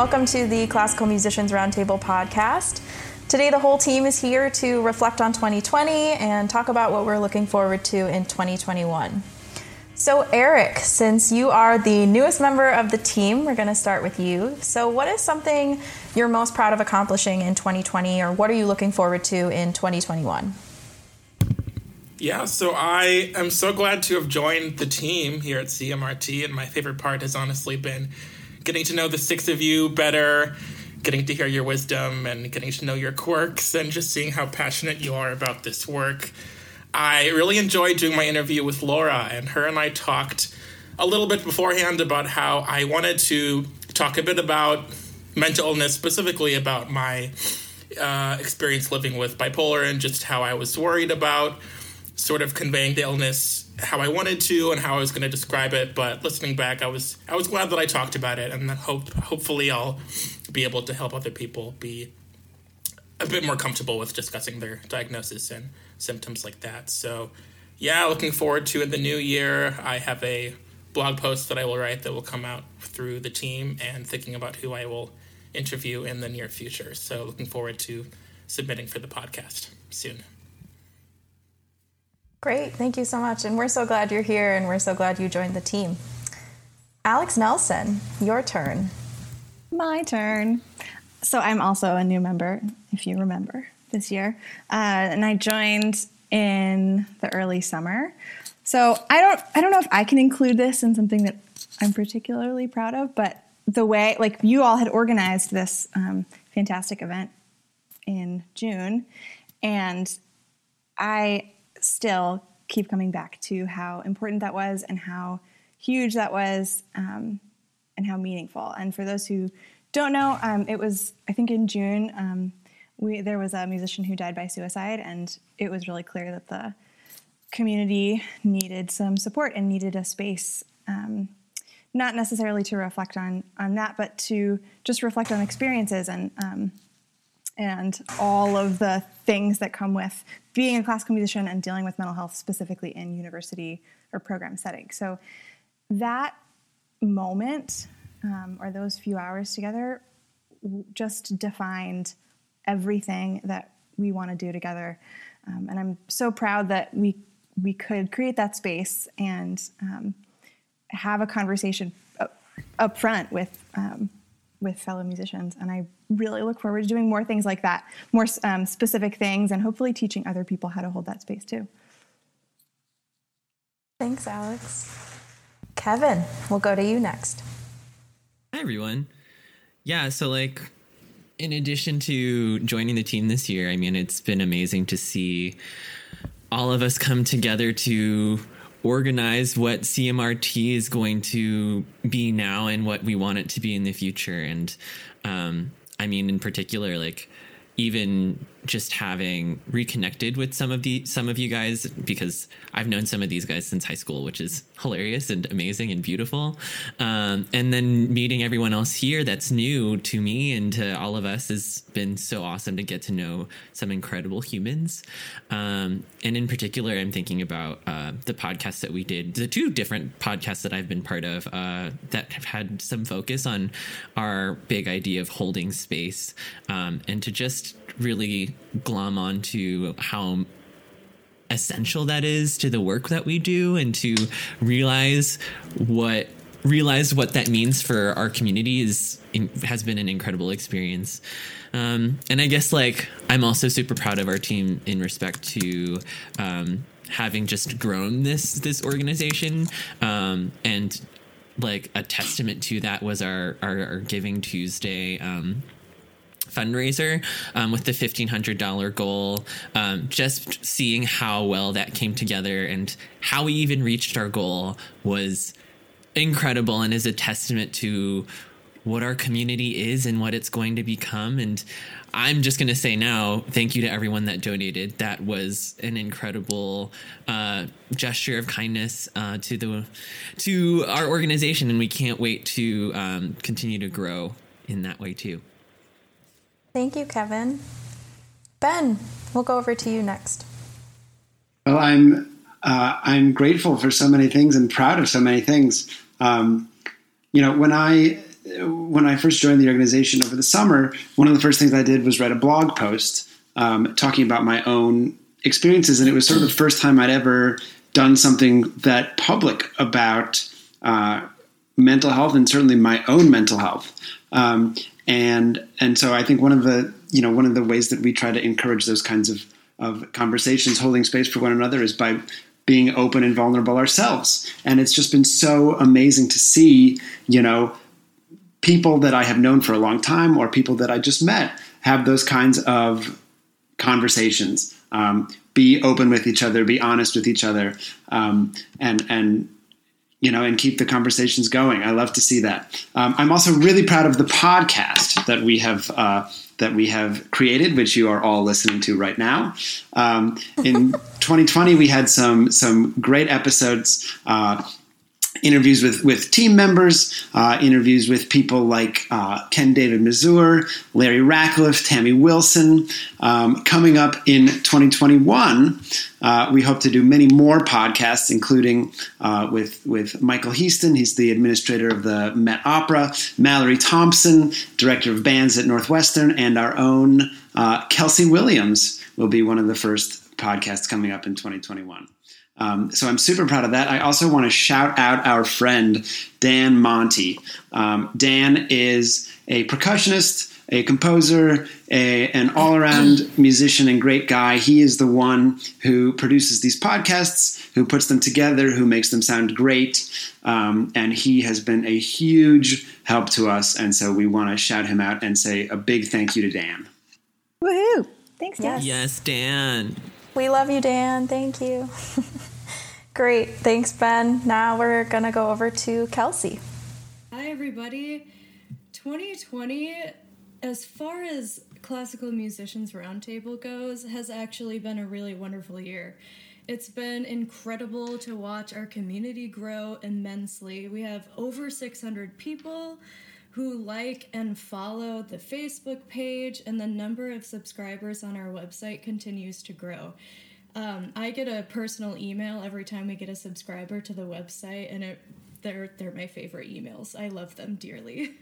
Welcome to the Classical Musicians Roundtable podcast. Today, the whole team is here to reflect on 2020 and talk about what we're looking forward to in 2021. So, Eric, since you are the newest member of the team, we're going to start with you. So, what is something you're most proud of accomplishing in 2020, or what are you looking forward to in 2021? Yeah, so I am so glad to have joined the team here at CMRT, and my favorite part has honestly been getting to know the six of you better, getting to hear your wisdom, and getting to know your quirks, and just seeing how passionate you are about this work. I really enjoyed doing my interview with Laura, and her and I talked a little bit beforehand about how I wanted to talk a bit about mental illness, specifically about my uh, experience living with bipolar and just how I was worried about sort of conveying the illness how I wanted to and how I was going to describe it. But listening back, I was I was glad that I talked about it, and hope hopefully I'll be able to help other people be a bit more comfortable with discussing their diagnosis and symptoms like that. So, yeah, looking forward to in the new year. I have a blog post that I will write that will come out through the team and thinking about who I will interview in the near future. So, looking forward to submitting for the podcast soon. Great, thank you so much. And we're so glad you're here and we're so glad you joined the team. Alex Nelson, your turn. My turn. So I'm also a new member, if you remember, this year. Uh, and I joined in the early summer. So I don't I don't know if I can include this in something that I'm particularly proud of, but the way like you all had organized this um, fantastic event in June, and I still keep coming back to how important that was and how huge that was um, and how meaningful. And for those who don't know, um, it was, I think in June, um, we, there was a musician who died by suicide, and it was really clear that the community needed some support and needed a space. Um, not necessarily to reflect on on that, but to just reflect on experiences and um, and all of the things that come with being a classical musician and dealing with mental health specifically in university or program settings. So that moment um, or those few hours together just defined everything that we want to do together. Um, and I'm so proud that we we could create that space and um, have a conversation up, up front with um, with fellow musicians. And I really look forward to doing more things like that, more um, specific things, and hopefully teaching other people how to hold that space too. Thanks, Alex. Kevin, we'll go to you next. Hi, everyone. Yeah, so like, in addition to joining the team this year, I mean, it's been amazing to see all of us come together to organize what CMRT is going to be now and what we want it to be in the future. And um, I mean, in particular, like even just having reconnected with some of the some of you guys because I've known some of these guys since high school, which is hilarious and amazing and beautiful. Um, and then meeting everyone else here that's new to me and to all of us has been so awesome to get to know some incredible humans. Um, and in particular, I'm thinking about uh, the podcast that we did, the two different podcasts that I've been part of uh, that have had some focus on our big idea of holding space um, and to just really glom onto how essential that is to the work that we do and to realize what realize what that means for our community is has been an incredible experience. Um, and i guess like i'm also super proud of our team in respect to um, having just grown this this organization um, and like a testament to that was our our, our giving tuesday um, fundraiser um, with the $1,500 goal. Um, just seeing how well that came together and how we even reached our goal was incredible and is a testament to what our community is and what it's going to become. And I'm just going to say now, thank you to everyone that donated. That was an incredible uh, gesture of kindness uh, to the to our organization, and we can't wait to um, continue to grow in that way too. Thank you, Kevin. Ben, we'll go over to you next. Well, I'm uh, I'm grateful for so many things and proud of so many things. Um, you know, when I when I first joined the organization over the summer, one of the first things I did was write a blog post um, talking about my own experiences, and it was sort of the first time I'd ever done something that public about uh, mental health and certainly my own mental health. Um, and and so I think one of the you know one of the ways that we try to encourage those kinds of of conversations, holding space for one another, is by being open and vulnerable ourselves. And it's just been so amazing to see, you know, people that I have known for a long time or people that I just met have those kinds of conversations. Um, be open with each other, be honest with each other, um, and and you know, and keep the conversations going. I love to see that. Um, I'm also really proud of the podcast that we have uh, that we have created, which you are all listening to right now. Um, in 2020, we had some some great episodes. Uh, interviews with, with team members, uh, interviews with people like uh, Ken David Masur, Larry Rachleff, Tammy Wilson. Um, coming up in 2021, uh, we hope to do many more podcasts, including uh, with, with Michael Heaston. He's the administrator of the Met Opera, Mallory Thompson, director of bands at Northwestern, and our own uh, Kelsey Williams will be one of the first podcasts coming up in 2021. Um, so I'm super proud of that. I also want to shout out our friend Dan Monty. Um, Dan is a percussionist, a composer, a, an all around musician, and great guy. He is the one who produces these podcasts, who puts them together, who makes them sound great. Um, and he has been a huge help to us. And so we want to shout him out and say a big thank you to Dan. Woohoo! Thanks, Dan. Yes. Yes, Dan. We love you, Dan. Thank you. Great. Thanks, Ben. Now we're going to go over to Kelsey. Hi, everybody. 2020, as far as Classical Musicians Roundtable goes, has actually been a really wonderful year. It's been incredible to watch our community grow immensely. We have over 600 people who like and follow the Facebook page, and the number of subscribers on our website continues to grow. Um, I get a personal email every time we get a subscriber to the website, and it they're they're my favorite emails. I love them dearly.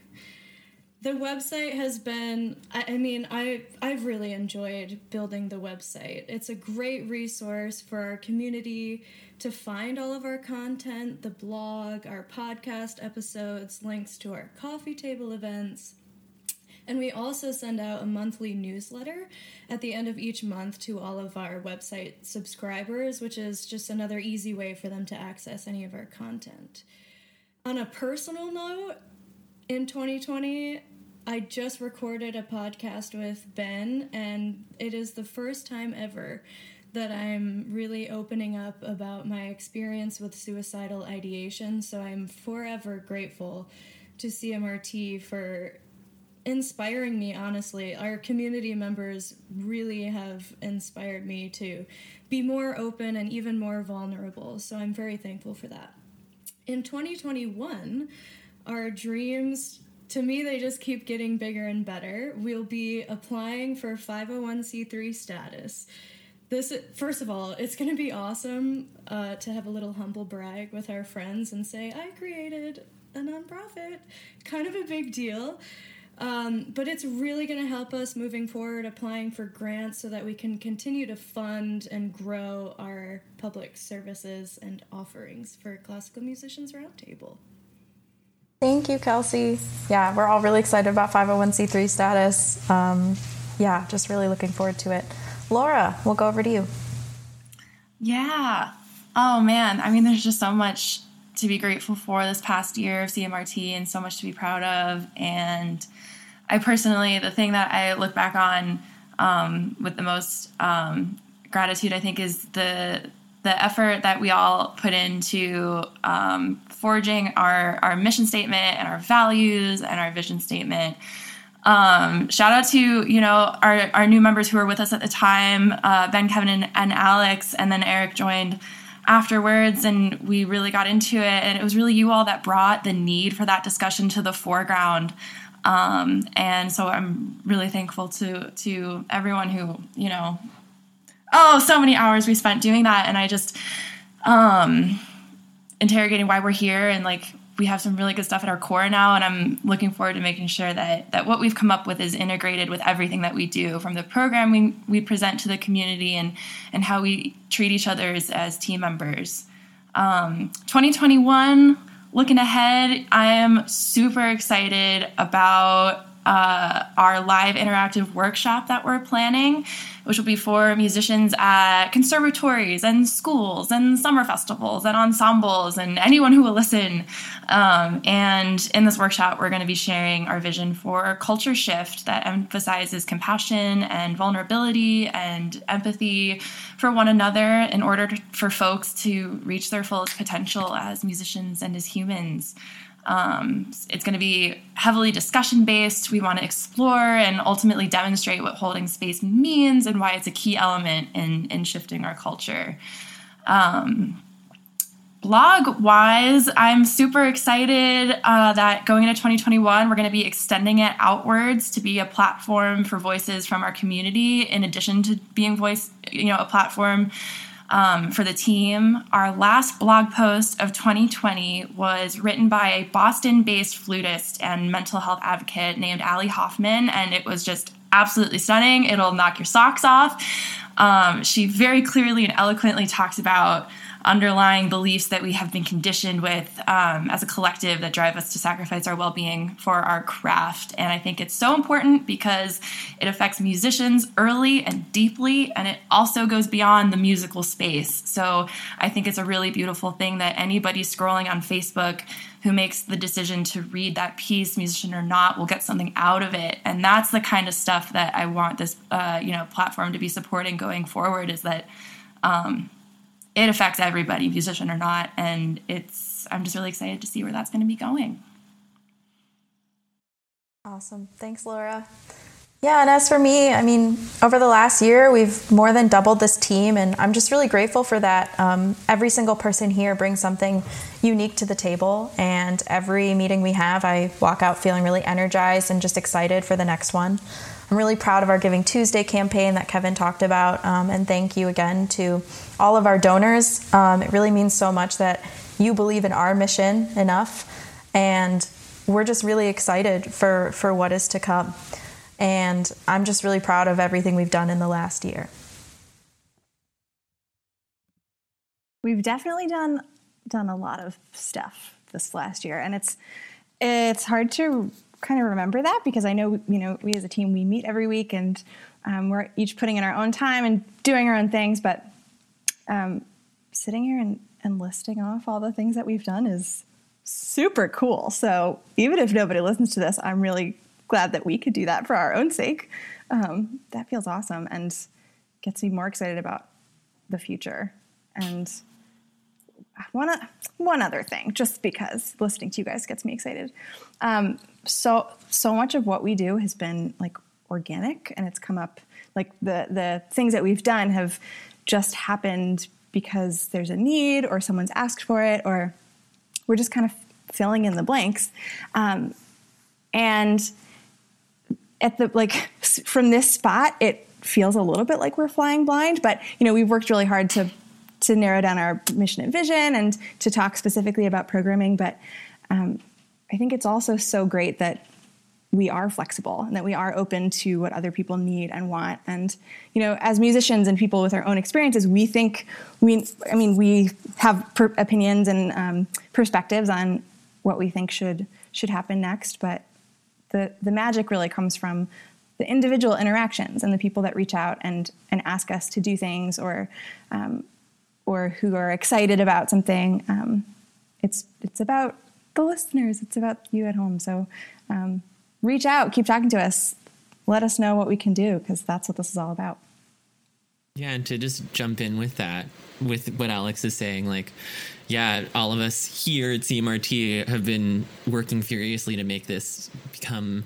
the website has been I, I mean I I've really enjoyed building the website. It's a great resource for our community to find all of our content, the blog, our podcast episodes, links to our coffee table events. And we also send out a monthly newsletter at the end of each month to all of our website subscribers, which is just another easy way for them to access any of our content. On a personal note, in 2020, I just recorded a podcast with Ben, and it is the first time ever that I'm really opening up about my experience with suicidal ideation. So I'm forever grateful to CMRT for inspiring me, honestly. Our community members really have inspired me to be more open and even more vulnerable. So I'm very thankful for that. In 2021, our dreams to me they just keep getting bigger and better we'll be applying for 501c3 status this first of all it's going to be awesome uh, to have a little humble brag with our friends and say i created a nonprofit kind of a big deal um, but it's really going to help us moving forward applying for grants so that we can continue to fund and grow our public services and offerings for classical musicians roundtable Thank you, Kelsey. Yeah, we're all really excited about 501c3 status. Um, yeah, just really looking forward to it. Laura, we'll go over to you. Yeah. Oh man, I mean, there's just so much to be grateful for this past year of CMRT and so much to be proud of. And I personally, the thing that I look back on um, with the most um, gratitude, I think, is the the effort that we all put into um, forging our our mission statement and our values and our vision statement. Um, shout out to you know our our new members who were with us at the time, uh, Ben, Kevin, and, and Alex, and then Eric joined afterwards and we really got into it and it was really you all that brought the need for that discussion to the foreground um, and so i'm really thankful to to everyone who you know oh so many hours we spent doing that. And i just um interrogating why we're here. And like we have some really good stuff at our core now, and I'm looking forward to making sure that that what we've come up with is integrated with everything that we do, from the programming we present to the community and and how we treat each other as, as team members. Um, 2021, looking ahead, I am super excited about uh, our live interactive workshop that we're planning, which will be for musicians at conservatories and schools and summer festivals and ensembles and anyone who will listen. Um, and in this workshop, we're going to be sharing our vision for a culture shift that emphasizes compassion and vulnerability and empathy for one another in order to, for folks to reach their fullest potential as musicians and as humans. Um, it's going to be heavily discussion based. We want to explore and ultimately demonstrate what holding space means and why it's a key element in, in shifting our culture. Um, blog wise, I'm super excited uh, that going into 2021, we're going to be extending it outwards to be a platform for voices from our community, in addition to being voice, you know, a platform um, for the team. Our last blog post of 2020 was written by a Boston based flutist and mental health advocate named Ali Hoffman, and it was just absolutely stunning. It'll knock your socks off. Um, she very clearly and eloquently talks about underlying beliefs that we have been conditioned with um, as a collective that drive us to sacrifice our well-being for our craft. And i think it's so important because it affects musicians early and deeply and it also goes beyond the musical space. So i think it's a really beautiful thing that anybody scrolling on facebook who makes the decision to read that piece musician or not will get something out of it. And that's the kind of stuff that i want this uh, you know platform to be supporting going forward is that um, it affects everybody, musician or not, and it's I'm just really excited to see where that's going to be going. Awesome. Thanks, Laura. Yeah, and as for me, I mean, over the last year, we've more than doubled this team, and I'm just really grateful for that. Um, every single person here brings something unique to the table, and every meeting we have, I walk out feeling really energized and just excited for the next one. I'm really proud of our Giving Tuesday campaign that Kevin talked about, um, and thank you again to all of our donors. Um, it really means so much that you believe in our mission enough, and we're just really excited for, for what is to come. And I'm just really proud of everything we've done in the last year. We've definitely done done a lot of stuff this last year, and it's it's hard to kind of remember that because I know you know we as a team we meet every week and um, we're each putting in our own time and doing our own things, but um, sitting here and, and listing off all the things that we've done is super cool. So even if nobody listens to this, I'm really glad that we could do that for our own sake. Um, that feels awesome and gets me more excited about the future. And one, one other thing, just because listening to you guys gets me excited. Um, so so much of what we do has been like organic, and it's come up like the the things that we've done have just happened because there's a need or someone's asked for it or we're just kind of filling in the blanks um, and at the like from this spot it feels a little bit like we're flying blind but you know we've worked really hard to to narrow down our mission and vision and to talk specifically about programming but um, i think it's also so great that we are flexible and that we are open to what other people need and want. And you know as musicians and people with our own experiences we think we i mean we have per- opinions and um, perspectives on what we think should should happen next but the the magic really comes from the individual interactions and the people that reach out and and ask us to do things or um, or who are excited about something um, it's it's about the listeners it's about you at home so um, reach out, keep talking to us, let us know what we can do because that's what this is all about. Yeah, and to just jump in with that, with what Alex is saying, like, yeah, all of us here at CMRT have been working furiously to make this become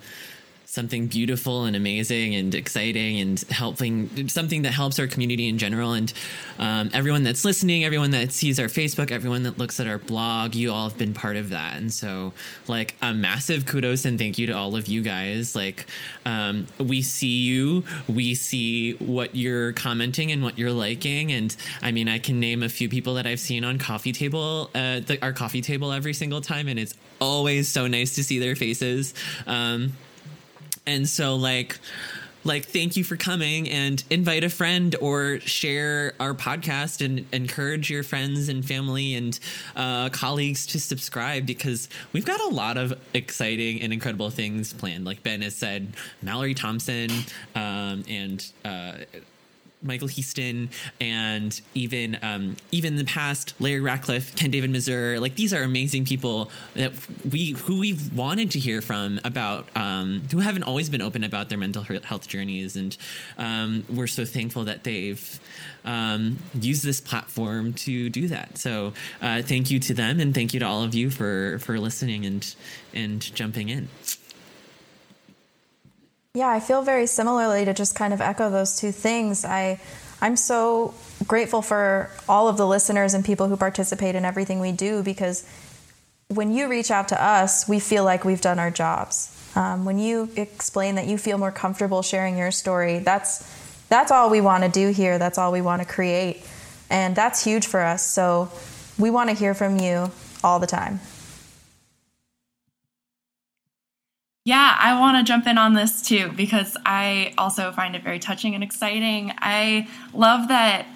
something beautiful and amazing and exciting and helping something that helps our community in general. And um, everyone that's listening, everyone that sees our Facebook, everyone that looks at our blog, you all have been part of that. And so, like, a massive kudos and thank you to all of you guys. Like, um, we see you, we see what you're commenting and what you're liking. And I mean, I can name a few people that I've seen on coffee table, uh, the, our coffee table every single time, and it's always so nice to see their faces. Um, and so like like thank you for coming and invite a friend or share our podcast and encourage your friends and family and uh, colleagues to subscribe because we've got a lot of exciting and incredible things planned. Like ben has said mallory thompson um, and uh, Michael Heaston and even um, even in the past Larry Rachleff, Ken David Masur, like these are amazing people that we who we've wanted to hear from about um, who haven't always been open about their mental health journeys, and um, we're so thankful that they've um, used this platform to do that. So uh, thank you to them, and thank you to all of you for for listening and and jumping in. Yeah, I feel very similarly to just kind of echo those two things. I I'm so grateful for all of the listeners and people who participate in everything we do because when you reach out to us, we feel like we've done our jobs. Um, when you explain that you feel more comfortable sharing your story, that's that's all we want to do here. That's all we want to create, and that's huge for us. So we want to hear from you all the time. Yeah, I want to jump in on this too because I also find it very touching and exciting. I love that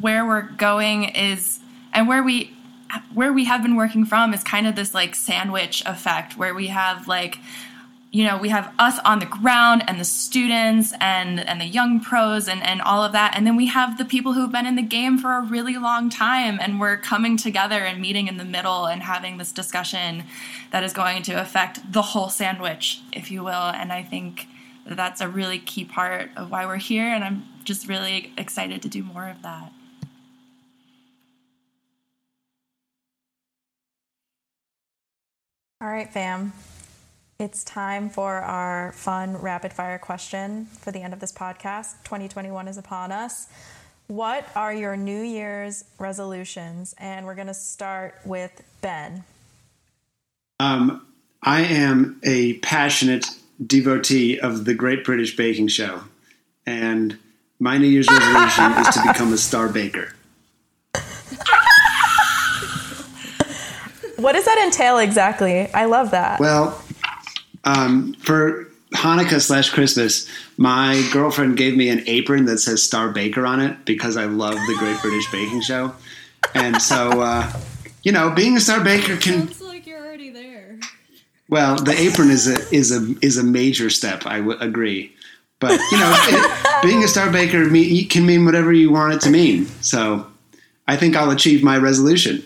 where we're going is and where we where we have been working from is kind of this like sandwich effect where we have like you know we have us on the ground and the students and and the young pros and and all of that. And then we have the people who've been in the game for a really long time and we're coming together and meeting in the middle and having this discussion that is going to affect the whole sandwich if you will. And i think that's a really key part of why we're here. And i'm just really excited to do more of that. All right fam it's time for our fun rapid fire question for the end of this podcast. 2021 is upon us. What are your New Year's resolutions? And we're going to start with Ben. Um, I am a passionate devotee of the Great British Baking Show. And my New Year's resolution is to become a star baker. what does that entail exactly? I love that. Well, um, for Hanukkah slash Christmas, my girlfriend gave me an apron that says Star Baker on it because I love the Great British Baking Show, and so uh, you know, being a star baker can. Sounds like you're already there. Well, the apron is a is a is a major step. I would agree, but you know, it, being a star baker can mean whatever you want it to mean. So, I think I'll achieve my resolution.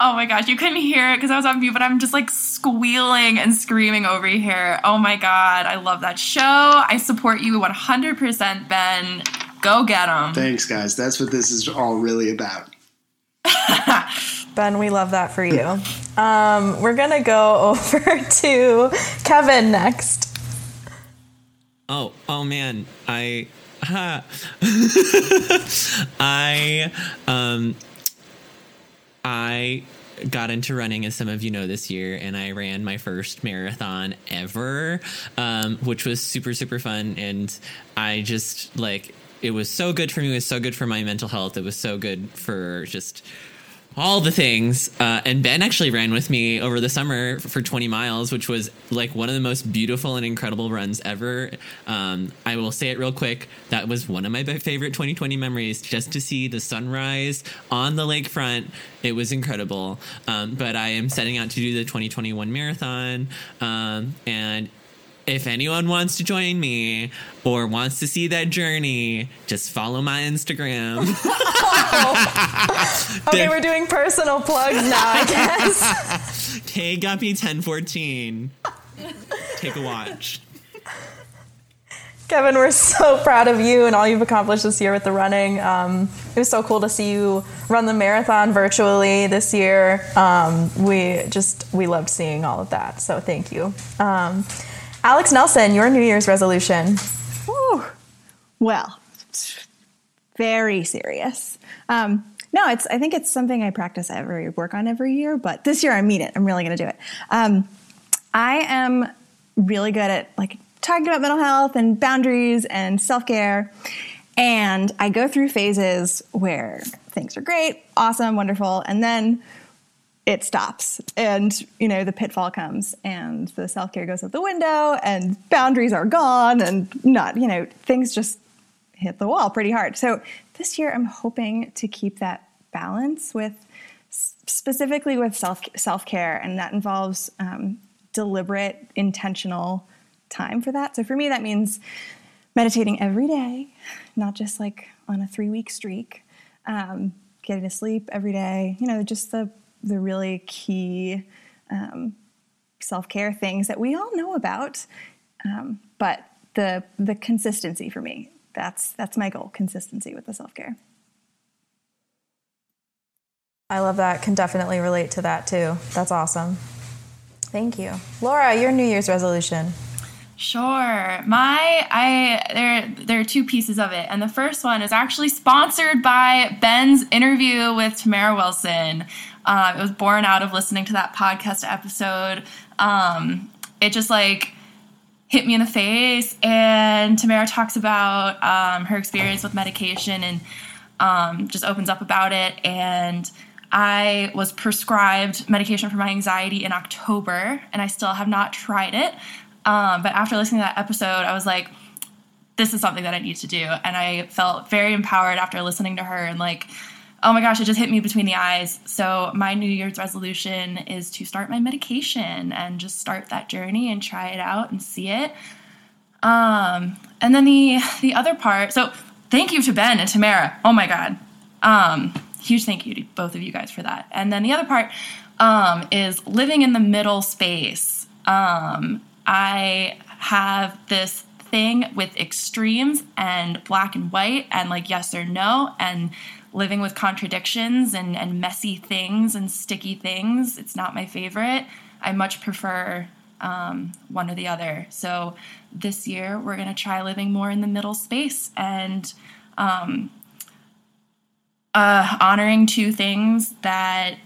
Oh my gosh, you couldn't hear it because I was on mute, but I'm just like squealing and screaming over here. Oh my god, I love that show. I support you 100%, Ben. Go get them. Thanks, guys. That's what this is all really about. ben, we love that for you. Um, we're going to go over to Kevin next. Oh, oh man. I. I um I got into running, as some of you know, this year, and I ran my first marathon ever, um, which was super, super fun. And I just like it was so good for me. It was so good for my mental health. It was so good for just all the things. Uh, and Ben actually ran with me over the summer for 20 miles, which was like one of the most beautiful and incredible runs ever. Um, I will say it real quick. That was one of my favorite 2020 memories, just to see the sunrise on the lakefront. It was incredible. Um, but I am setting out to do the 2021 marathon. Um, and if anyone wants to join me or wants to see that journey, just follow my Instagram. okay, we're doing personal plugs now, I guess. K Guppy 1014. Take a watch. Kevin, we're so proud of you and all you've accomplished this year with the running. Um, it was so cool to see you run the marathon virtually this year. Um, we just we loved seeing all of that. So thank you. Um, Alex Nelson, your New Year's resolution. Whew. Well, very serious. Um, no, it's. I think it's something I practice every work on every year, but this year I mean it. I'm really going to do it. Um, I am really good at like talking about mental health and boundaries and self care, and I go through phases where things are great, awesome, wonderful, and then it stops and you know the pitfall comes and the self-care goes out the window and boundaries are gone and not you know things just hit the wall pretty hard so this year i'm hoping to keep that balance with specifically with self self-care and that involves um, deliberate intentional time for that so for me that means meditating every day not just like on a three week streak um, getting to sleep every day you know just the the really key um, self care things that we all know about. Um, but the the consistency for me that's that's my goal consistency with the self care. I love that. Can definitely relate to that too. That's awesome. Thank you, Laura. Your New Year's resolution. Sure. My I there there are two pieces of it. And the first one is actually sponsored by Ben's interview with Tamara Wilson. Um, it was born out of listening to that podcast episode. Um, it just like hit me in the face. And Tamara talks about um, her experience with medication and um, just opens up about it. And I was prescribed medication for my anxiety in October, and I still have not tried it. Um, but after listening to that episode, I was like, this is something that I need to do. And I felt very empowered after listening to her and like, oh my gosh, it just hit me between the eyes. So my New Year's resolution is to start my medication and just start that journey and try it out and see it. Um, and then the the other part. So thank you to Ben and Tamara. Oh my god. Um, huge thank you to both of you guys for that. And then the other part um, is living in the middle space. Um, I have this thing with extremes and black and white and like yes or no and living with contradictions and, and messy things and sticky things. It's not my favorite. I much prefer um, one or the other. So this year we're going to try living more in the middle space and um, uh, honoring two things that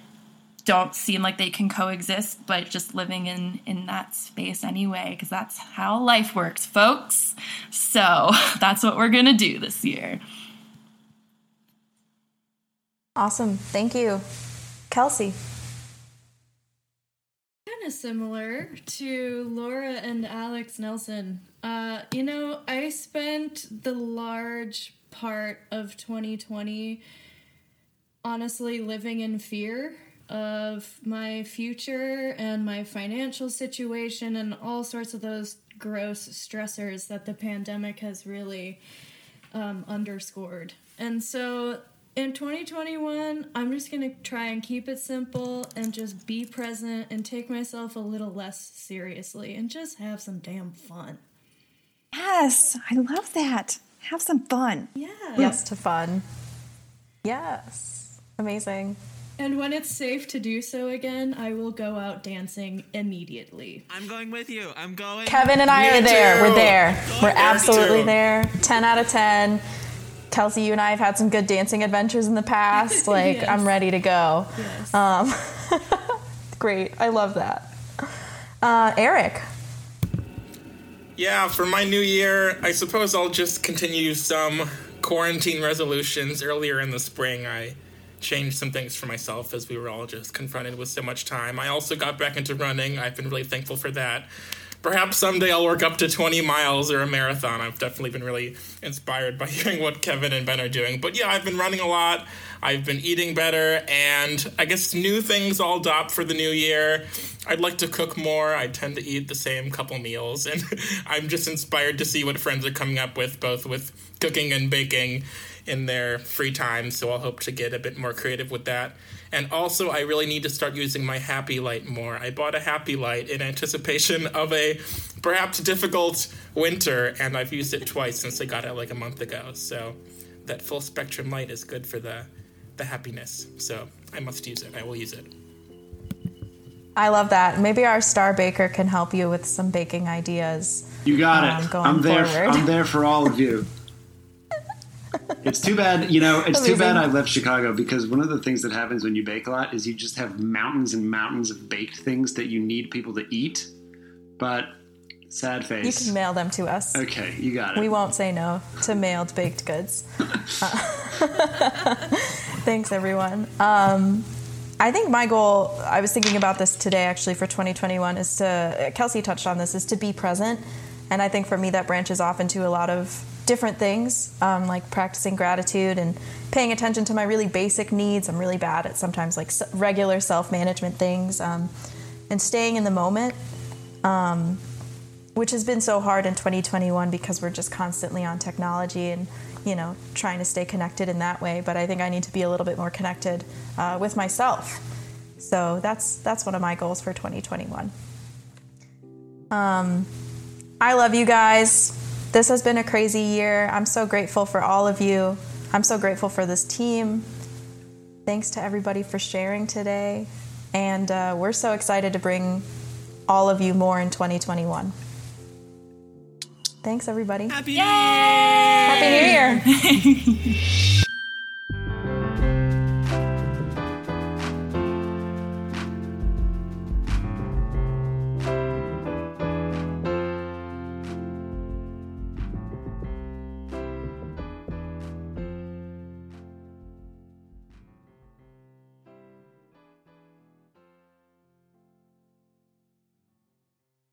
don't seem like they can coexist, but just living in in that space anyway, because that's how life works, folks. So that's what we're gonna do this year. Awesome, thank you, Kelsey. Kind of similar to Laura and Alex Nelson. Uh, you know, I spent the large part of 2020 honestly living in fear of my future and my financial situation and all sorts of those gross stressors that the pandemic has really um, underscored. And so in 2021, I'm just going to try and keep it simple and just be present and take myself a little less seriously and just have some damn fun. Yes, I love that. Have some fun. Yeah. Yes to fun. Yes. Amazing. And when it's safe to do so again, I will go out dancing immediately. I'm going with you. I'm going. Kevin and I are there. too. We're there. We're absolutely too. there. 10 out of 10. Kelsey, you and I have had some good dancing adventures in the past. Like, Yes. I'm ready to go. Yes. Um, great. I love that. Uh, Eric. Yeah, for my new year, I suppose I'll just continue some quarantine resolutions. Earlier in the spring, I changed some things for myself as we were all just confronted with so much time. I also got back into running. I've been really thankful for that. Perhaps someday I'll work up to 20 miles or a marathon. I've definitely been really inspired by hearing what Kevin and Ben are doing. But yeah, I've been running a lot. I've been eating better, and I guess new things all adopt for the new year. I'd like to cook more. I tend to eat the same couple meals, and I'm just inspired to see what friends are coming up with, both with cooking and baking in their free time. So I'll hope to get a bit more creative with that. And also, I really need to start using my Happy Light more. I bought a Happy Light in anticipation of a perhaps difficult winter, and I've used it twice since I got it like a month ago. So that full spectrum light is good for the the happiness. So I must use it. I will use it. I love that. Maybe our star baker can help you with some baking ideas. You got Um, it. going I'm there. forward. I'm there for all of you. It's too bad, you know. It's too bad I left Chicago because one of the things that happens when you bake a lot is you just have mountains and mountains of baked things that you need people to eat. But sad face. You can mail them to us. okay, you got it. We won't say no to mailed baked goods. Uh, Thanks, everyone. Um, I think my goal, I was thinking about this today actually for 2021, is to, Kelsey touched on this, is to be present. And I think for me, that branches off into a lot of different things, um, like practicing gratitude and paying attention to my really basic needs. I'm really bad at sometimes like regular self management things um, and staying in the moment which has been so hard in 2021 because we're just constantly on technology and you know trying to stay connected in that way. But i think i need to be a little bit more connected uh, with myself. So that's that's one of my goals for 2021 um, i love you guys this has been a crazy year i'm so grateful for all of you i'm so grateful for this team thanks to everybody for sharing today and uh, we're so excited to bring all of you more in 2021 Thanks, everybody. Happy New Year! Happy New Year.